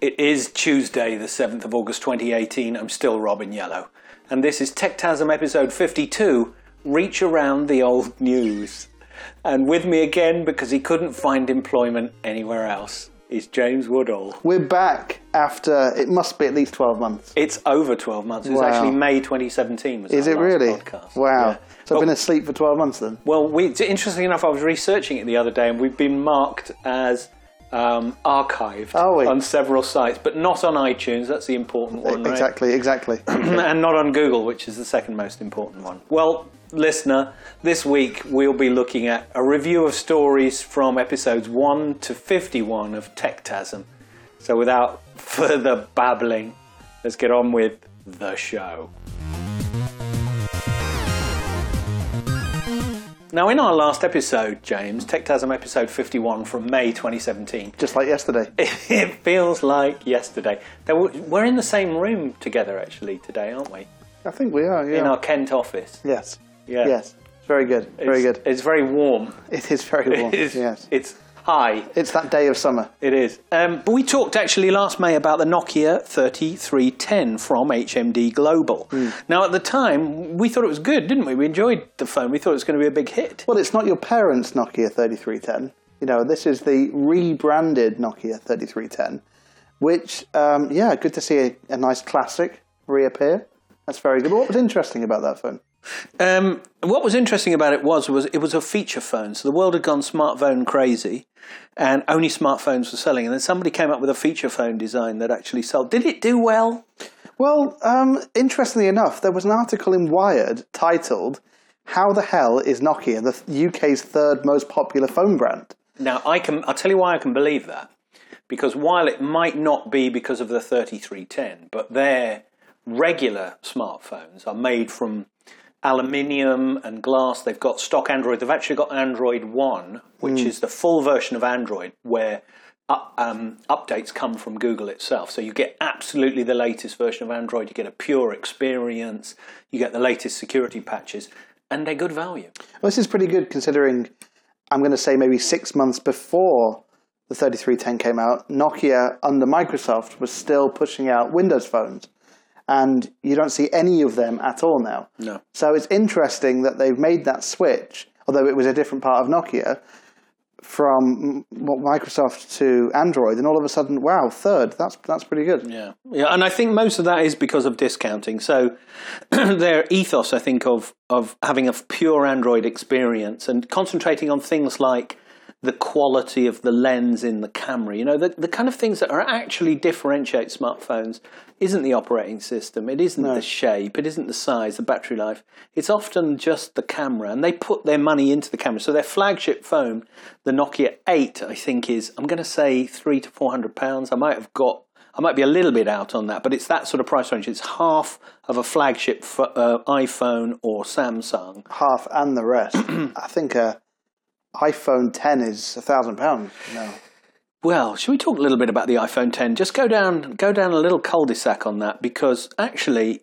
It is Tuesday, the 7th of August 2018. I'm still Robin Yellow. And this is Techtasm episode 52 Reach Around the Old News. And with me again, because he couldn't find employment anywhere else, is James Woodall. We're back after it must be at least twelve months. It's over 12 months. It's Wow. actually May 2017. Was Is our it last really? Podcast. Wow. Yeah. So I've been asleep for twelve months then. Well, we, interestingly enough, I was researching it the other day, and we've been marked as um, archived Are we? on several sites, but not on iTunes. That's the important one, right? Exactly, exactly. and not on Google, which is the second most important one. Well, listener, this week we'll be looking at a review of stories from episodes 1 to 51 of Techtasm. So, without further babbling, let's get on with the show. Now, in our last episode, James, Techtasm episode 51 from May 2017, Just like yesterday. it feels like yesterday. There were- We're in the same room together, actually, today, aren't we? I think we are, yeah. In our Kent office. yes. Yeah. Yes. Very good. Very It's- good. It's very warm. It is very warm. It's, yes. it's high. It's that day of summer. It is. Um, but we talked actually last May about the Nokia 3310 from HMD Global. Hmm. Now, at the time, we thought it was good, didn't we? We enjoyed the phone. We thought it was going to be a big hit. Well, it's not your parents' Nokia 3310. You know, this is the rebranded Nokia 3310, which, um, yeah, good to see a, a nice classic reappear. That's very good. What was interesting about that phone? Um, what was interesting about it was was it was a feature phone. So the world had gone smartphone crazy, and only smartphones were selling. And then somebody came up with a feature phone design that actually sold. Did it do well? Well, um, interestingly enough, there was an article in Wired titled "How the hell is Nokia the UK's third most popular phone brand?" Now I can. I'll tell you why I can believe that. Because while it might not be because of the 3310, but their regular smartphones are made from aluminium and glass. They've got stock Android. They've actually got Android One, which is the full version of Android where up, um, updates come from Google itself. So you get absolutely the latest version of Android. You get a pure experience. You get the latest security patches, and they're good value. Well, this is pretty good considering I'm going to say maybe six months before the 3310 came out, Nokia under Microsoft was still pushing out Windows phones. And you don't see any of them at all now. No. So it's interesting that they've made that switch, although it was a different part of Nokia, from Microsoft to Android, and all of a sudden, wow, third. That's that's pretty good. Yeah, yeah, and I think most of that is because of discounting. So their ethos, I think, of of having a pure Android experience and concentrating on things like the quality of the lens in the camera. You know, the the kind of things that are actually differentiate smartphones isn't the operating system, it isn't the shape, it isn't the size, the battery life. It's often just the camera, and they put their money into the camera. So their flagship phone, the Nokia Eight, I think is I'm going to say three to four hundred pounds. I might have got I might be a little bit out on that, but it's that sort of price range. It's half of a flagship f- uh, iPhone or Samsung. Half and the rest. I think a iPhone 10 is a thousand pounds now. Well, should we talk a little bit about the iPhone 10? Just go down, go down a little cul-de-sac on that because actually,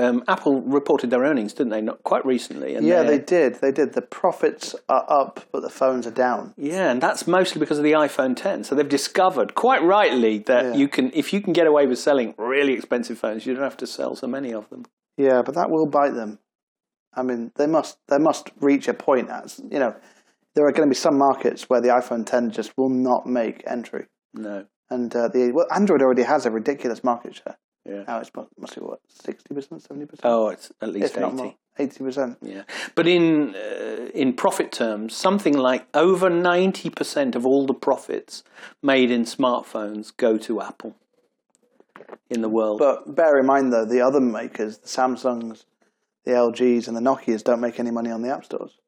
um, Apple reported their earnings, didn't they? Not quite recently. And Yeah, they did. They did. The profits are up, but the phones are down. Yeah, and that's mostly because of the iPhone 10. So they've discovered, quite rightly, that Yeah. you can, if you can get away with selling really expensive phones, you don't have to sell so many of them. Yeah, but that will bite them. I mean, they must they must reach a point as you know, there are going to be some markets where the iPhone 10 just will not make entry, No. and uh, the well, Android already has a ridiculous market share. Yeah. Now it's be what sixty percent, seventy percent, Oh, it's at least if not 80. more, eighty percent. Yeah, but in uh, in profit terms, something like over ninety percent of all the profits made in smartphones go to Apple in the world. But bear in mind though, the other makers, the Samsungs, the LGs, and the Nokia's don't make any money on the app stores.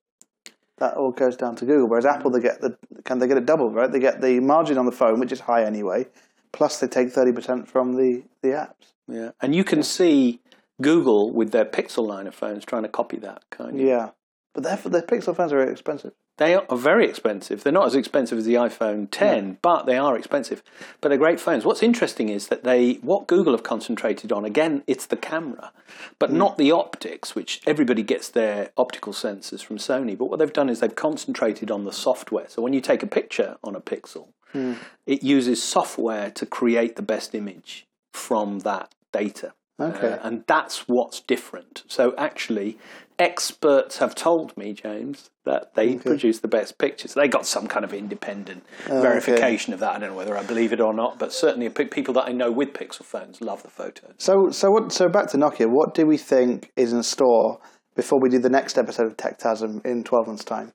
That all goes down to Google. Whereas Apple, they get the can they get it doubled, right? They get the margin on the phone, which is high anyway, plus they take thirty percent from the the apps. yeah, and you can see Google with their Pixel line of phones trying to copy that kind. Of. Yeah, but therefore the Pixel phones are very expensive. They are very expensive. They're not as expensive as the iPhone 10, but they are expensive. But they're great phones. What's interesting is that they, what Google have concentrated on, again, it's the camera, but hmm. not the optics, which everybody gets their optical sensors from Sony. But what they've done is they've concentrated on the software. So when you take a picture on a Pixel, hmm. It uses software to create the best image from that data. Okay. Uh, and that's what's different. So actually, experts have told me, James, that they produce the best pictures. They got some kind of independent verification of that. I don't know whether I believe it or not, but certainly people that I know with Pixel phones love the photos. So, so what? So back to Nokia. What do we think is in store before we do the next episode of TechTasm in twelve months' time?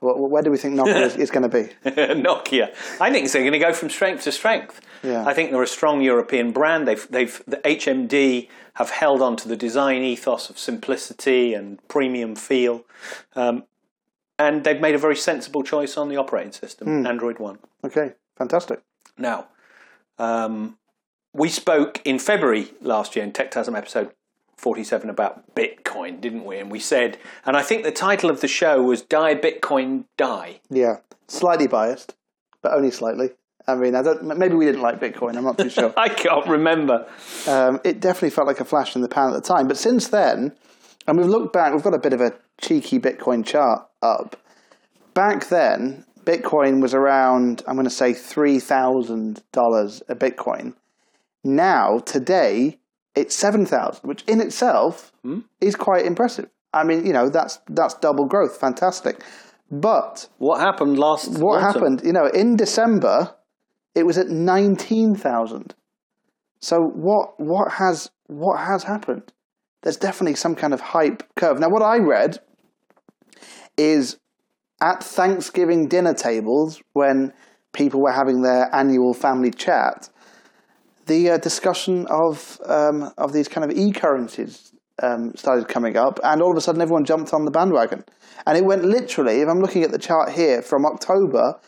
Where do we think Nokia is, is going to be? Nokia. I think they're going to go from strength to strength. Yeah. I think they're a strong European brand. They've, they've, the HMD have held on to the design ethos of simplicity and premium feel. Um, and they've made a very sensible choice on the operating system, Android One. Okay, fantastic. Now, um, we spoke in February last year in TechTasm episode 47 about Bitcoin, didn't we? And we said, and I think the title of the show was Die Bitcoin Die. Yeah, slightly biased, but only slightly. I mean, I don't. Maybe we didn't like Bitcoin. I'm not too sure. I can't remember. um, it definitely felt like a flash in the pan at the time. But since then, and we've looked back, we've got a bit of a cheeky Bitcoin chart up. Back then, Bitcoin was around, I'm going to say $3,000 a Bitcoin. Now, today, it's 7,000, which in itself hmm? is quite impressive. I mean, you know, that's, that's double growth. Fantastic. But What happened last? what autumn? happened? You know, in December, it was at nineteen thousand. So what what has what has happened? There's definitely some kind of hype curve. Now, what I read is at Thanksgiving dinner tables when people were having their annual family chat, the uh, discussion of um, of these kind of e currencies um, started coming up, and all of a sudden everyone jumped on the bandwagon. And it went literally, if I'm looking at the chart here, from October,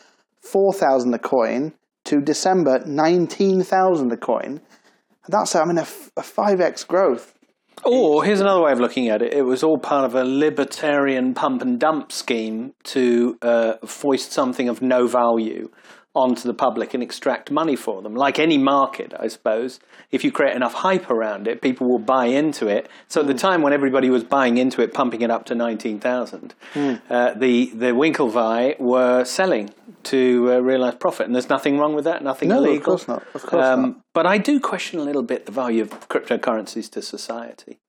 4,000 a coin, to December, 19,000 a coin. That's, I mean, a, f- a 5x growth. Or here's another way of looking at it: it was all part of a libertarian pump and dump scheme to uh, foist something of no value onto the public and extract money for them. Like any market, I suppose, if you create enough hype around it, people will buy into it. So at the time when everybody was buying into it, pumping it up to nineteen thousand, uh, the the Winklevi were selling to uh, realise profit, and there's nothing wrong with that. Nothing No, of illegal. course not. Of course Um, not. But I do question a little bit the value of cryptocurrencies to society.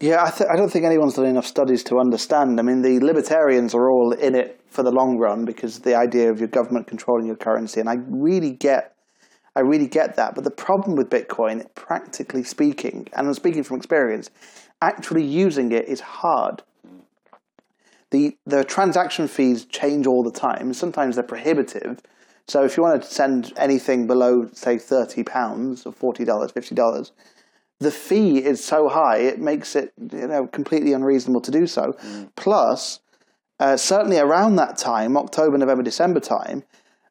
Yeah, I, th- I don't think anyone's done enough studies to understand. I mean, the libertarians are all in it for the long run because the idea of your government controlling your currency, and I really get, I really get that. But the problem with Bitcoin, practically speaking, and I'm speaking from experience, actually using it is hard. The the transaction fees change all the time. Sometimes they're prohibitive. So if you want to send anything below, say, thirty pounds or forty dollars, fifty dollars, the fee is so high it makes it you know completely unreasonable to do so. Plus, uh, certainly around that time, October, November, December time,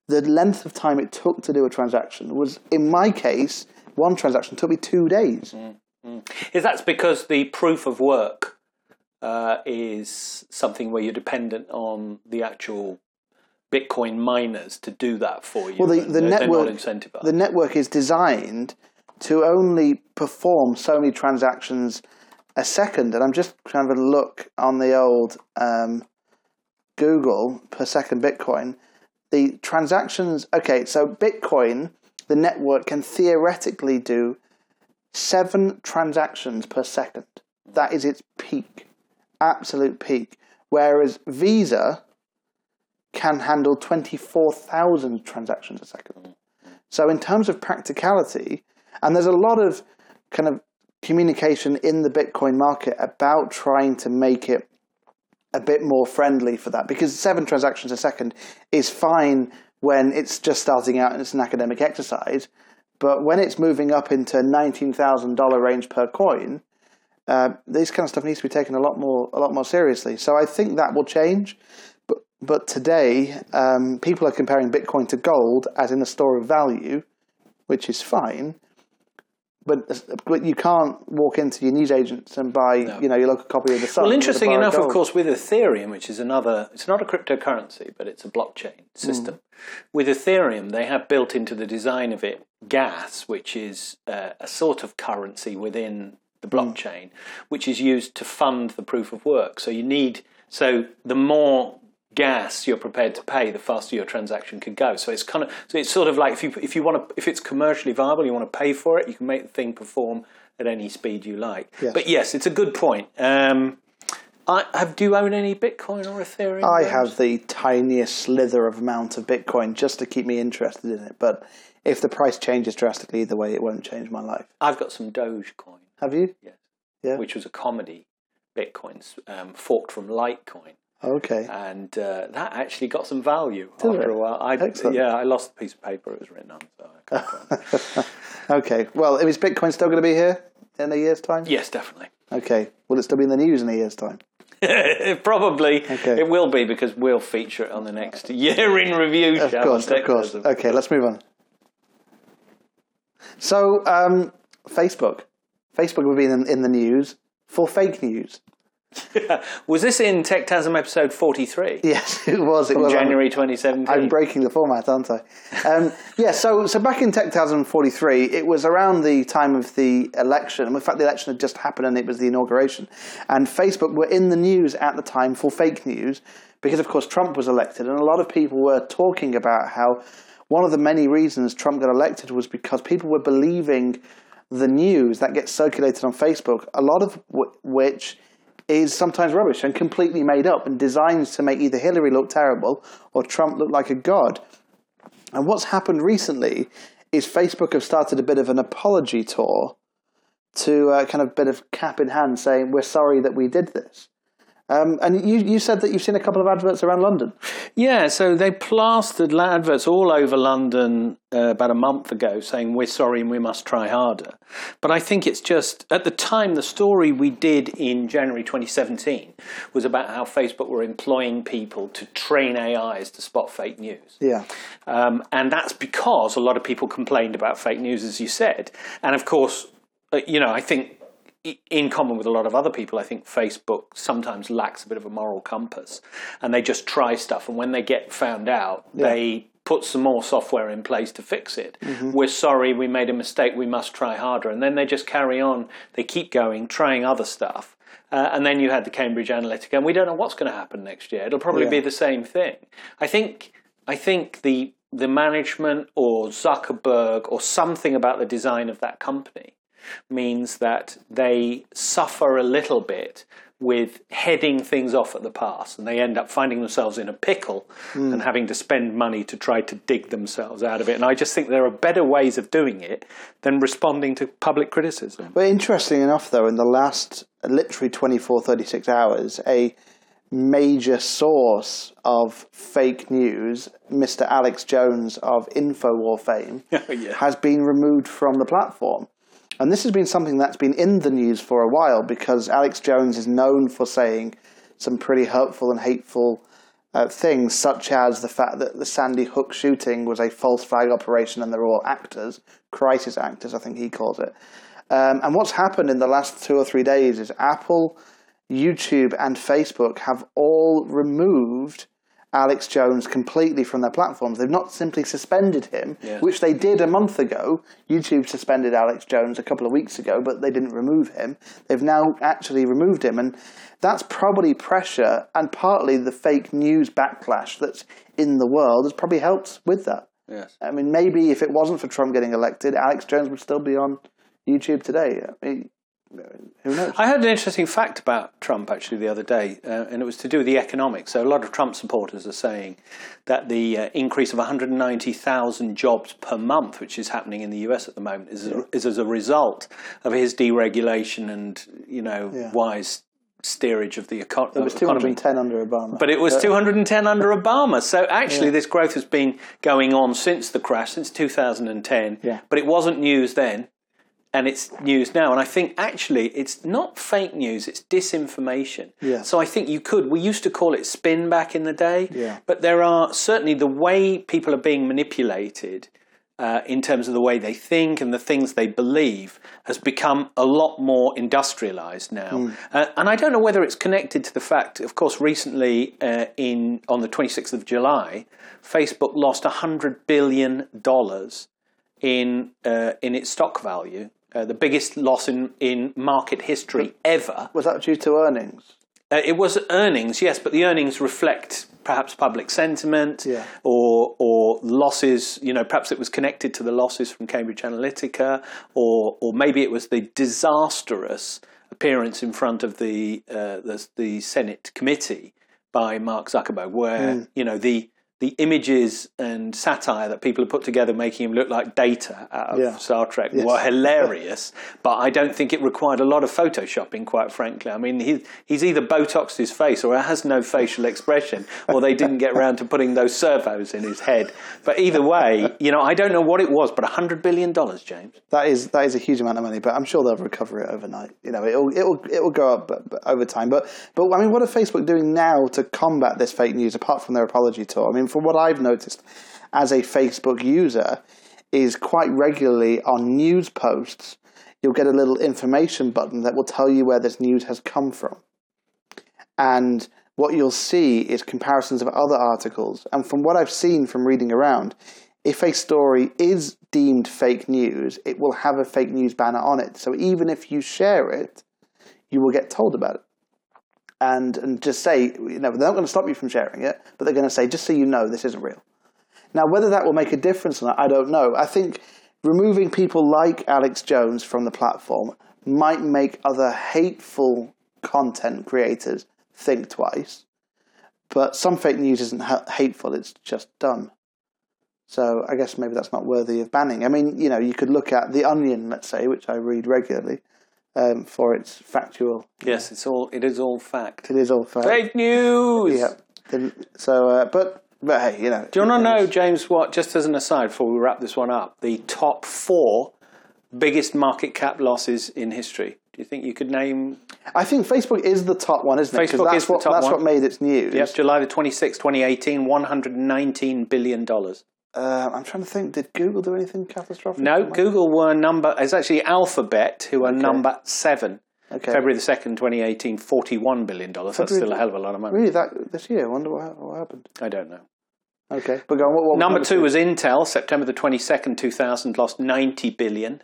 the length of time it took to do a transaction was, in my case, one transaction took me two days. Is that's because the proof of work uh, is something where you're dependent on the actual Bitcoin miners to do that for you? Well, the, the network the network is designed to only perform so many transactions a second, and I'm just trying to look on the old um, Google per second Bitcoin. The transactions, okay, so Bitcoin, the network can theoretically do seven transactions per second. That is its peak, absolute peak. Whereas Visa can handle 24,000 transactions a second. So, in terms of practicality, and there's a lot of kind of communication in the Bitcoin market about trying to make it a bit more friendly for that because seven transactions a second is fine when it's just starting out and it's an academic exercise. But when it's moving up into $19,000 range per coin, uh, this kind of stuff needs to be taken a lot more a lot more seriously. So I think that will change. But but today, um, people are comparing Bitcoin to gold as in a store of value, which is fine. But, but you can't walk into your newsagents and buy you know your local copy of the Sun. well, interesting enough, of course, with Ethereum, which is another, it's not a cryptocurrency, but it's a blockchain system. With Ethereum, they have built into the design of it gas, which is uh, a sort of currency within the blockchain, which is used to fund the proof of work. So you need, so the more gas you're prepared to pay, the faster your transaction could go. So it's kind of so it's sort of like if you if you want to if it's commercially viable, you want to pay for it, you can make the thing perform at any speed you like. Yes. But yes, it's a good point. Um, I, have do you own any Bitcoin or Ethereum? I have the tiniest slither of amount of Bitcoin just to keep me interested in it. But if the price changes drastically either way, it won't change my life. I've got some Dogecoin, Have you? Yes. Yeah. which was a comedy Bitcoins um, forked from Litecoin. Okay. and uh, that actually got some value Did after it? a while. I, Excellent. yeah, I lost the piece of paper it was written on. So I Okay. Well, is Bitcoin still going to be here in a year's time? yes, definitely. Okay. Will it still be in the news in a year's time? Probably Okay. it will be because we'll feature it on the next year in review Of course, of course. Okay, let's move on. So, um, Facebook. Facebook will be in, in the news for fake news. Was this in Techtasm episode forty three? Yes, it was. It was January twenty seventeen. I'm breaking the format, aren't I? Um, yeah, so so back in Tech 2043, it was around the time of the election. In fact, the election had just happened and it was the inauguration. And Facebook were in the news at the time for fake news because, of course, Trump was elected. And a lot of people were talking about how one of the many reasons Trump got elected was because people were believing the news that gets circulated on Facebook, a lot of w- which is sometimes rubbish and completely made up and designed to make either Hillary look terrible or Trump look like a god. And what's happened recently is Facebook have started a bit of an apology tour to uh, kind of bit of cap in hand saying, we're sorry that we did this. Um, and you, you said that you've seen a couple of adverts around London. Yeah, so they plastered adverts all over London uh, about a month ago saying, We're sorry and we must try harder. But I think it's just, at the time, the story we did in January 2017 was about how Facebook were employing people to train AIs to spot fake news. Yeah. Um, and that's because a lot of people complained about fake news, as you said. And of course, uh, you know, I think in common with a lot of other people, I think Facebook sometimes lacks a bit of a moral compass and they just try stuff. And when they get found out, they put some more software in place to fix it. We're sorry, we made a mistake, we must try harder. And then they just carry on, they keep going, trying other stuff. Uh, and then you had the Cambridge Analytica, and we don't know what's going to happen next year. It'll probably Yeah. be the same thing. I think. I think the the management or Zuckerberg or something about the design of that company means that they suffer a little bit with heading things off at the pass and they end up finding themselves in a pickle hmm. and having to spend money to try to dig themselves out of it. And I just think there are better ways of doing it than responding to public criticism. But interesting enough, though, in the last literally 24, 36 hours, a major source of fake news, Mr. Alex Jones of Infowar fame, oh, Yeah. has been removed from the platform. And this has been something that's been in the news for a while because Alex Jones is known for saying some pretty hurtful and hateful uh, things, such as the fact that the Sandy Hook shooting was a false flag operation and they're all actors, crisis actors, I think he calls it. Um, and what's happened in the last two or three days is Apple, YouTube, and Facebook have all removed Alex Jones completely from their platforms. They've not simply suspended him, Yeah. which they did a month ago. YouTube suspended Alex Jones a couple of weeks ago, but they didn't remove him. They've now actually removed him, and that's probably pressure and partly the fake news backlash that's in the world has probably helped with that. Yes. I mean, maybe if it wasn't for Trump getting elected, Alex Jones would still be on YouTube today. I mean, who knows? I heard an interesting fact about Trump actually the other day, uh, and it was to do with the economics. So a lot of Trump supporters are saying that the uh, increase of 190,000 jobs per month, which is happening in the US at the moment, is, is as a result of his deregulation and you know Yeah. wise steerage of the eco- It was economy. 210 under Obama. But it was 210 under Obama. So actually, this growth has been going on since the crash, since 2010. Yeah. But it wasn't news then, and it's news now. And I think actually, it's not fake news; it's disinformation. Yeah. So I think you could. We used to call it spin back in the day. Yeah. But there are certainly the way people are being manipulated. Uh, in terms of the way they think and the things they believe, has become a lot more industrialized now. Uh, and I don't know whether it's connected to the fact, of course, recently uh, in on the 26th of July, Facebook lost $100 billion in, uh, in its stock value, uh, the biggest loss in, in market history ever. was that due to earnings? Uh, it was earnings, yes, but the earnings reflect perhaps public sentiment Yeah. or or losses. You know, perhaps it was connected to the losses from Cambridge Analytica, or or maybe it was the disastrous appearance in front of the uh, the, the Senate committee by Mark Zuckerberg, where Hmm. you know the the images and satire that people have put together, making him look like Data out of Yeah. Star Trek, Yes. were hilarious. but I don't think it required a lot of photoshopping, quite frankly. I mean, he, he's either botoxed his face or has no facial expression, or they didn't get around to putting those servos in his head. But either way, you know, I don't know what it was, but hundred billion dollars, James. That is that is a huge amount of money, but I'm sure they'll recover it overnight. You know, it'll it'll it'll go up over time. But but I mean, what are Facebook doing now to combat this fake news? Apart from their apology tour, I mean, from what I've noticed as a Facebook user, is quite regularly on news posts, you'll get a little information button that will tell you where this news has come from, and what you'll see is comparisons of other articles. And from what I've seen from reading around, if a story is deemed fake news, it will have a fake news banner on it. So even if you share it, you will get told about it. And and just say, you know, they're not going to stop you from sharing it, but they're going to say, just so you know, this isn't real. Now, whether that will make a difference or not, I don't know. I think removing people like Alex Jones from the platform might make other hateful content creators think twice. But some fake news isn't ha- hateful, it's just dumb. So I guess maybe that's not worthy of banning. I mean, you know, you could look at The Onion, let's say, which I read regularly, um, for its factual. Yes, it's all. It is all fact. It is all fact. Fake news. Yeah. So, uh, but but hey, you know. Do you want to know, James? What? Just as an aside, before we wrap this one up, the top four biggest market cap losses in history. Do you think you could name? I think Facebook is the top one, isn't it? Facebook that's is the what, top That's one. what made its news. Yes, July the twenty sixth, twenty eighteen, one hundred nineteen billion dollars. Uh, I'm trying to think. Did Google do anything catastrophic? No, Google were number. It's actually Alphabet who are number seven. Okay. February the second, 2018, 41 billion dollars. That's still a hell of a lot of money. Really, that this year? I wonder what, what happened. I don't know. Okay, but go on. What, what Number two two? was Intel, September the 22nd, 2000, lost 90 billion.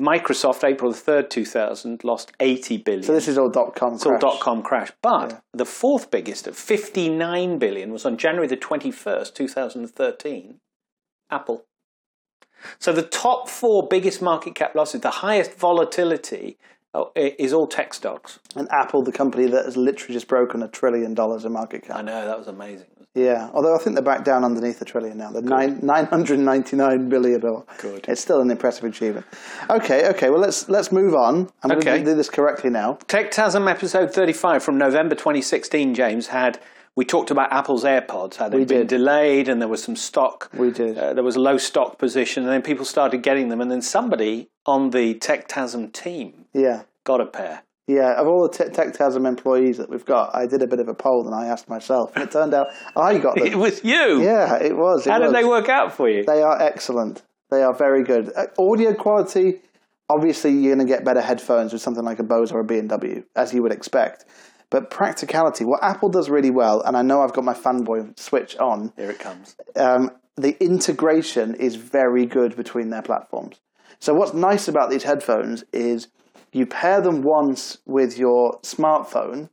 Microsoft, April the 3rd, 2000, lost 80 billion. So this is all dot com. It's all dot com crash. But the fourth biggest at 59 billion was on January the 21st, 2013, Apple. So the top four biggest market cap losses, the highest volatility, oh, is all tech stocks. And Apple, the company that has literally just broken a trillion dollars in market cap. I know, that was amazing. Yeah, although I think they're back down underneath the trillion now. They're nine nine hundred ninety nine billion dollars. Good. It's still an impressive achievement. Okay, okay. Well, let's let's move on. I'm Okay. going to do this correctly now. TechTasm episode 35 from November 2016, James, had. We talked about Apple's AirPods, how they'd We been did. delayed and there was some stock. We did. Uh, there was a low stock position, and then people started getting them, and then somebody on the TechTasm team Yeah, got a pair. Yeah. Of all the Te- TechTasm employees that we've got, I did a bit of a poll and I asked myself, and it turned out I got It them. was you. yeah, it was. It How was. did they work out for you? They are excellent. They are very good. Uh, audio quality, obviously, you're going to get better headphones with something like a Bose or a B&W, as you would expect. But practicality, what Apple does really well, and I know I've got my fanboy switch on, Here it comes. um, the integration is very good between their platforms. So what's nice about these headphones is you pair them once with your smartphone,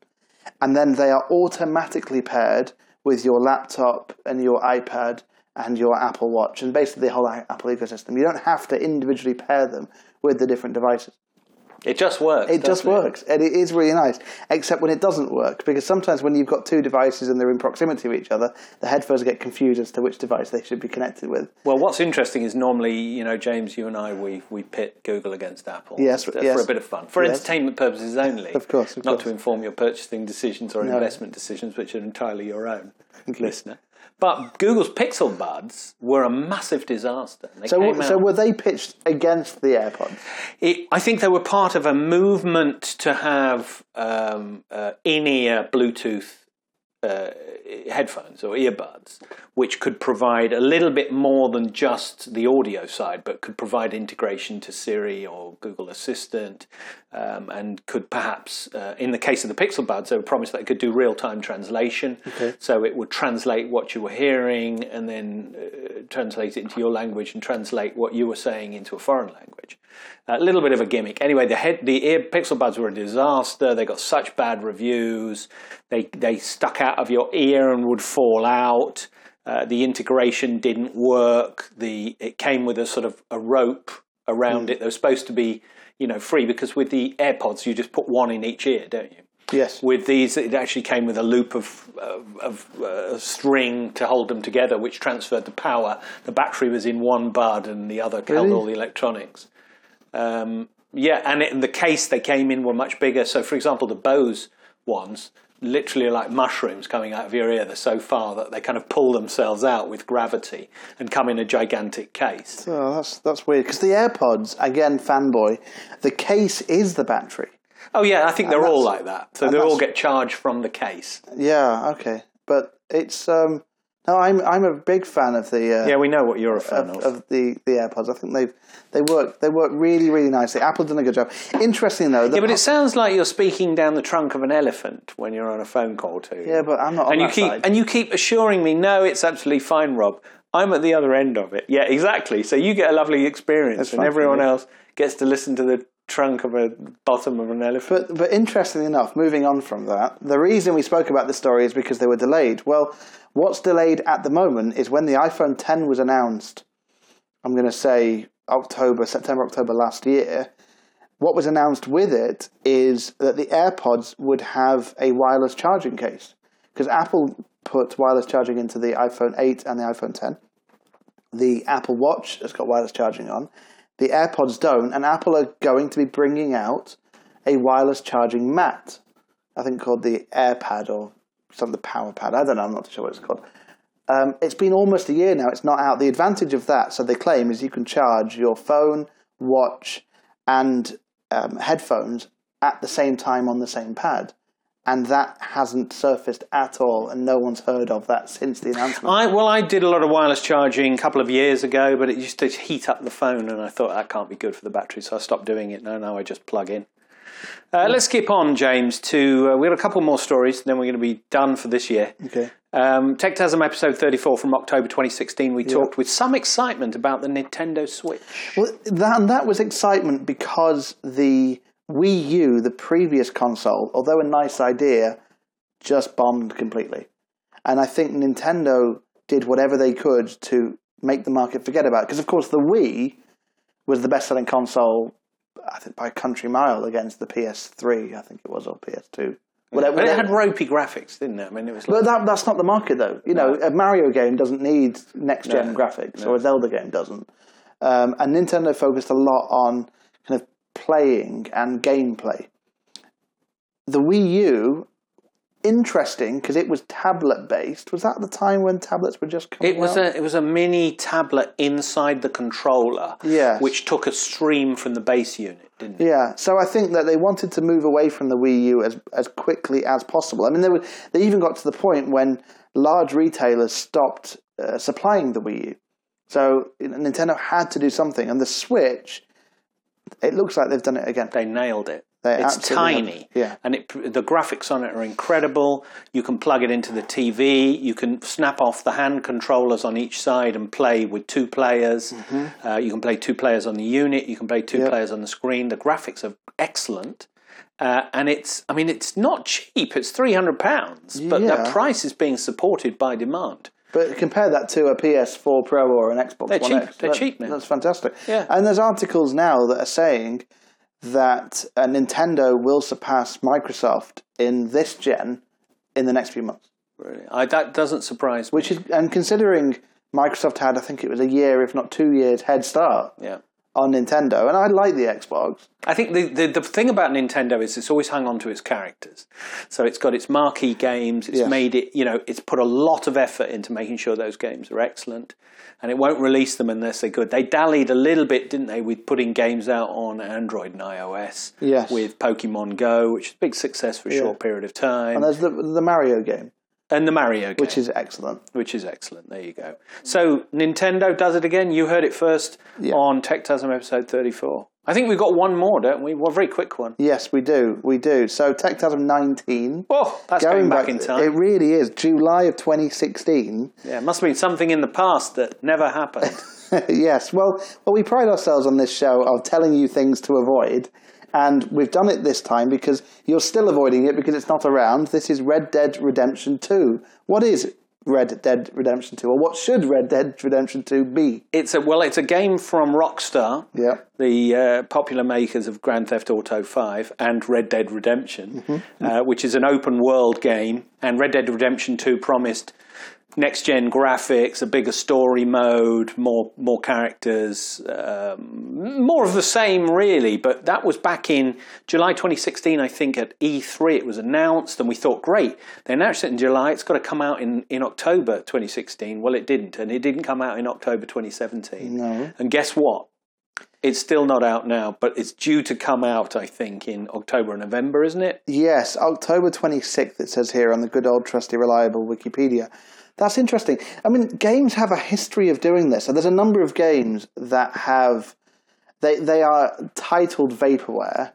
and then they are automatically paired with your laptop and your iPad and your Apple Watch, and basically the whole Apple ecosystem. You don't have to individually pair them with the different devices. It just works. It just doesn't works, and it is really nice. Except when it doesn't work, because sometimes when you've got two devices and they're in proximity of each other, the headphones get confused as to which device they should be connected with. Well, what's interesting is normally, you know, James, you and I, we, we pit Google against Apple. Yes, uh, for yes. a bit of fun, for Yes. entertainment purposes only. Of course, of not course. to inform your purchasing decisions or investment decisions, which are entirely your own, listener. But Google's Pixel Buds were a massive disaster. They So, so were they pitched against the AirPods? It, I think they were part of a movement to have um, uh, in-ear Bluetooth uh, headphones or earbuds, which could provide a little bit more than just the audio side, but could provide integration to Siri or Google Assistant, um, and could perhaps, uh, in the case of the Pixel Buds, they were promised that it could do real-time translation, so it would translate what you were hearing and then uh, translate it into your language and translate what you were saying into a foreign language. A little bit of a gimmick. Anyway, the head, the ear Pixel Buds were a disaster. They got such bad reviews. They they stuck out of your ear and would fall out. Uh, the integration didn't work. The it came with a sort of a rope around it. They were supposed to be, you know, free because with the AirPods you just put one in each ear, don't you? Yes. With these, it actually came with a loop of, of, of uh, string to hold them together, which transferred the power. The battery was in one bud, and the other held all the electronics. Um, yeah, and it, the case they came in were much bigger. So, for example, the Bose ones literally are like mushrooms coming out of your ear. They're so far that they kind of pull themselves out with gravity and come in a gigantic case. Oh, that's that's weird because the AirPods again, fanboy. The case is the battery. Oh yeah, I think they're all like that. So they all get charged from the case. Yeah, okay, but it's um. No, I'm I'm a big fan of the uh, Yeah, we know what you're a fan of, of. of the, the AirPods. I think they've they work they work really really nicely. Apple's done a good job. Interesting though. Yeah, but it sounds like you're speaking down the trunk of an elephant when you're on a phone call too. yeah, but I'm not on and you keep side. and you keep assuring me, no, it's absolutely fine, Rob. I'm at the other end of it. Yeah, exactly. So you get a lovely experience, That's and everyone else gets to listen to the trunk of a bottom of an elephant. But but interestingly enough, moving on from that, the reason we spoke about this story is because they were delayed. Well, what's delayed at the moment is when the iPhone 10 was announced. I'm going to say October, September, October last year. What was announced with it is that the AirPods would have a wireless charging case because Apple put wireless charging into the iPhone 8 and the iPhone 10. The Apple Watch has got wireless charging on. The AirPods don't, and Apple are going to be bringing out a wireless charging mat. I think called the AirPad or something, the PowerPad. I don't know. I'm not sure what it's called. Um, it's been almost a year now. It's not out. The advantage of that, so they claim, is you can charge your phone, watch, and um, headphones at the same time on the same pad. And that hasn't surfaced at all, and no one's heard of that since the announcement. I well, I did a lot of wireless charging a couple of years ago, but it used to heat up the phone, and I thought that can't be good for the battery, so I stopped doing it. No, now I just plug in. Uh, let's skip on, James. To uh, we got a couple more stories, then we're going to be done for this year. Okay. Um, TechTasm episode 34 from October 2016, we talked with some excitement about the Nintendo Switch. Well, that, and that was excitement because the Wii U, the previous console, although a nice idea, just bombed completely. And I think Nintendo did whatever they could to make the market forget about it. Because, of course, the Wii was the best selling console, I think, by country mile against the PS3, I think it was, or PS2. Whatever, But it whatever- had ropey graphics, didn't it? I mean, it was like, but that, that's not the market, though. You know, a Mario game doesn't need next gen No, graphics, or a Zelda game doesn't. Um, and Nintendo focused a lot on kind of playing and gameplay. The Wii U, interesting because it was tablet based. Was that the time when tablets were just coming it was out? a it was a mini tablet inside the controller, Yes. which took a stream from the base unit, didn't it? Yeah, so I think that they wanted to move away from the Wii U as as quickly as possible. I mean, they were, they even got to the point when large retailers stopped uh, supplying the Wii U. So you know, Nintendo had to do something, and the Switch. It looks like they've done it again. They nailed it. They it's tiny, Yeah. and it, the graphics on it are incredible. You can plug it into the TV. You can snap off the hand controllers on each side and play with two players. Uh, you can play two players on the unit. You can play two Mm-hmm. Yep. players on the screen. The graphics are excellent. Uh, and it's, I mean, it's not cheap. It's three hundred pounds, but Yeah. the price is being supported by demand. But compare that to a PS4 Pro or an Xbox They're One cheap. X. They're That- cheap now. That's fantastic. Yeah. And there's articles now that are saying that uh, Nintendo will surpass Microsoft in this gen in the next few months. Really, I, that doesn't surprise me. Which is, and considering Microsoft had, I think it was a year, if not two years, head start yeah. On Nintendo, and I like the Xbox. I think the, the the thing about Nintendo is it's always hung on to its characters. So it's got its marquee games. It's Yes. made it, you know, it's put a lot of effort into making sure those games are excellent, and it won't release them unless they're good. They dallied a little bit, didn't they, with putting games out on Android and iOS. Yes. With Pokemon Go, which is a big success for a short period of time, And there's the the Mario game, and the Mario game, which is excellent. which is excellent. There you go. So Nintendo does it again. You heard it first Yeah. on TechTasm episode thirty-four. I think we've got one more, don't we? One very quick one. Yes, we do, we do. So TechTasm 19. Oh, that's going, back, in time. It really is. July of 2016. yeah, it must have been something in the past that never happened. yes. Well, well, we pride ourselves on this show of telling you things to avoid, and we've done it this time because you're still avoiding it because it's not around. This is Red Dead Redemption Two. What is Red Dead Redemption Two, or what should Red Dead Redemption Two be? It's a well, it's a game from Rockstar, Yeah. the uh, popular makers of Grand Theft Auto 5 and Red Dead Redemption, uh, which is an open world game. And Red Dead Redemption 2 promised next gen graphics, a bigger story mode, more more characters, um, more of the same, really. But that was back in July 2016, I think, at E3. It was announced, and we thought, great, they announced it in July. It's got to come out in, in October 2016. Well, it didn't, and it didn't come out in October 2017. No. And guess what? It's still not out now, but it's due to come out, I think, in October or November, isn't it? Yes, October 26th, it says here on the good old trusty reliable Wikipedia. That's interesting. I mean, games have a history of doing this. So there's a number of games that have, they, they are titled vaporware,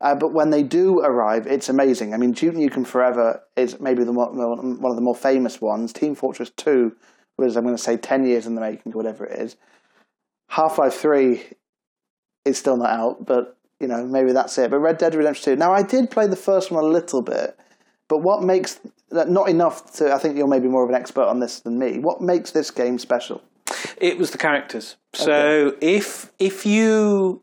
uh, but when they do arrive, it's amazing. I mean, Duke Nukem Forever is maybe the mo- mo- one of the more famous ones. Team Fortress 2 was, I'm going to say, 10 years in the making, or whatever it is. Half Life 3 is still not out, but you know, maybe that's it. But Red Dead Redemption 2. Now, I did play the first one a little bit, but what makes not enough to? I think you're maybe more of an expert on this than me. What makes this game special? It was the characters. So if if you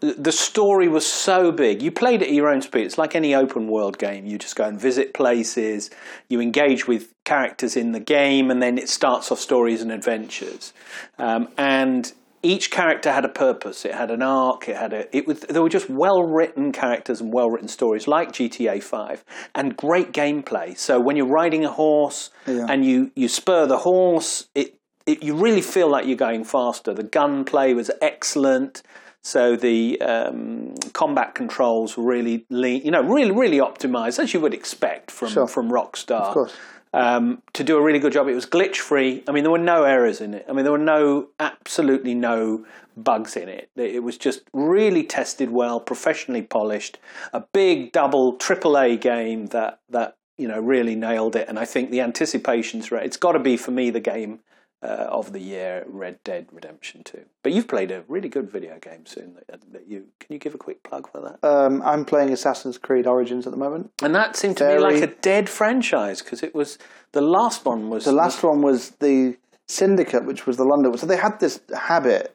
the story was so big, you played at your own speed. It's like any open world game. You just go and visit places, you engage with characters in the game, and then it starts off stories and adventures. Um, and each character had a purpose. It had an arc. It had a. It was. There were just well written characters and well written stories, like GTA Five, and great gameplay. So when you're riding a horse Yeah. and you you spur the horse, it, it you really feel like you're going faster. The gunplay was excellent. So the um, combat controls were really, lean, you know, really, really optimized as you would expect from Sure. from Rockstar Of course. Um, to do a really good job. It was glitch free. I mean, there were no errors in it. I mean, there were no, absolutely no bugs in it. It was just really tested well, professionally polished, a big double triple A game that that you know really nailed it. And I think the anticipations, right? It's got to be for me the game. Uh, of the year, Red Dead Redemption Two. But you've played a really good video game soon. That, that you can you give a quick plug for that? Um, I'm playing Assassin's Creed Origins at the moment. And that seemed to Very- me like a dead franchise because it was the last one was The last one was the Syndicate, which was the London one. So they had this habit,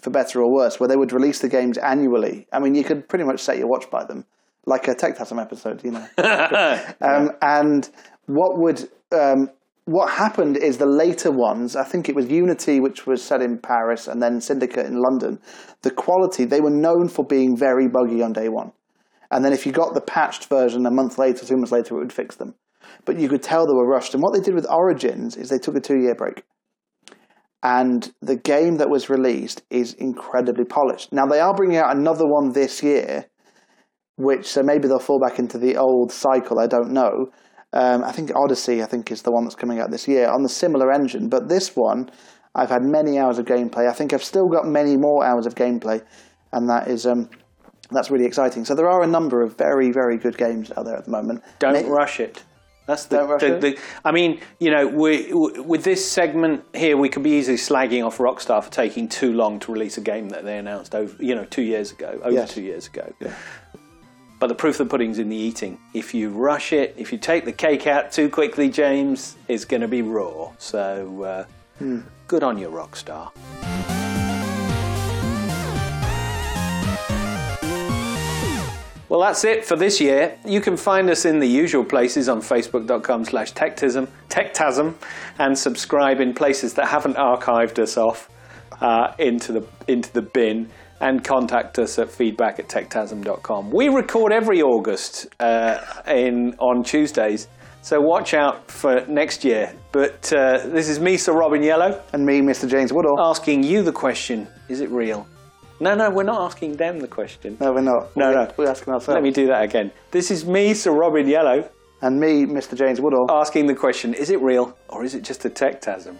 for better or worse, where they would release the games annually. I mean, you could pretty much set your watch by them, like a Techtasm episode, you know. Um, and what would um, what happened is the later ones. I think it was Unity, which was set in Paris, and then Syndicate in London. The quality they were known for being very buggy on day one, and then if you got the patched version a month later, two months later, it would fix them. But you could tell they were rushed. And what they did with Origins is they took a two year break. And the game that was released is incredibly polished. Now they are bringing out another one this year, which so maybe they'll fall back into the old cycle. I don't know. Um, I think Odyssey, I think, is the one that's coming out this year on the similar engine. But this one, I've had many hours of gameplay. I think I've still got many more hours of gameplay, and that is um, that's really exciting. So there are a number of very, very good games out there at the moment. Don't May- rush it. That's the, Don't rush the, it? the- I mean, you know, we, w- with this segment here, we could be easily slagging off Rockstar for taking too long to release a game that they announced over, you know, two years ago, over Yes. two years ago. But the proof of the pudding's in the eating. If you rush it, if you take the cake out too quickly, James, it's going to be raw. So, uh, Hmm. good on you, Rockstar. Well, that's it for this year. You can find us in the usual places on facebook.com slash techtism, techtasm, and subscribe in places that haven't archived us off uh, into, the, into the bin, and contact us at feedback at techtasm.com. We record every August uh, in, on Tuesdays, so watch out for next year. But uh, this is me, Sir Robin Yellow, And me, Mr. James Woodall. asking you the question, is it real? No, no, we're not asking them the question. no, we're not. No, we're, no. We're asking ourselves. Let me do that again. This is me, Sir Robin Yellow, And me, Mr. James Woodall. asking the question: Is it real or is it just a techtasm?